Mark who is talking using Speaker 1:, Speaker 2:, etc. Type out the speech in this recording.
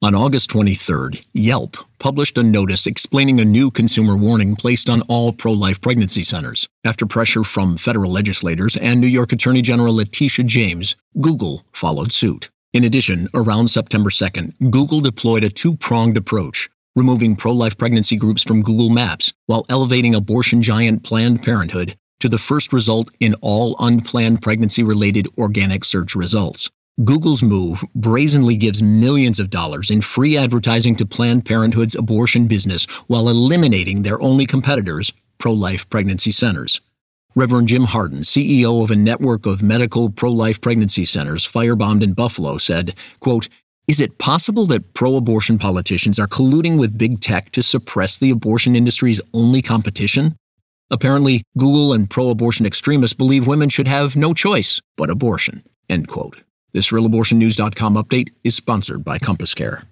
Speaker 1: On August 23rd, Yelp published a notice explaining a new consumer warning placed on all pro life pregnancy centers. After pressure from federal legislators and New York Attorney General Letitia James, Google followed suit. In addition, around September 2nd, Google deployed a two pronged approach, removing pro life pregnancy groups from Google Maps while elevating abortion giant Planned Parenthood to the first result in all unplanned pregnancy related organic search results. Google's move brazenly gives millions of dollars in free advertising to Planned Parenthood's abortion business while eliminating their only competitors, pro life pregnancy centers. Reverend Jim Harden, CEO of a network of medical pro life pregnancy centers firebombed in Buffalo, said, quote, Is it possible that pro abortion politicians are colluding with big tech to suppress the abortion industry's only competition? Apparently, Google and pro abortion extremists believe women should have no choice but abortion. End quote. This RealAbortionNews.com update is sponsored by Compass Care.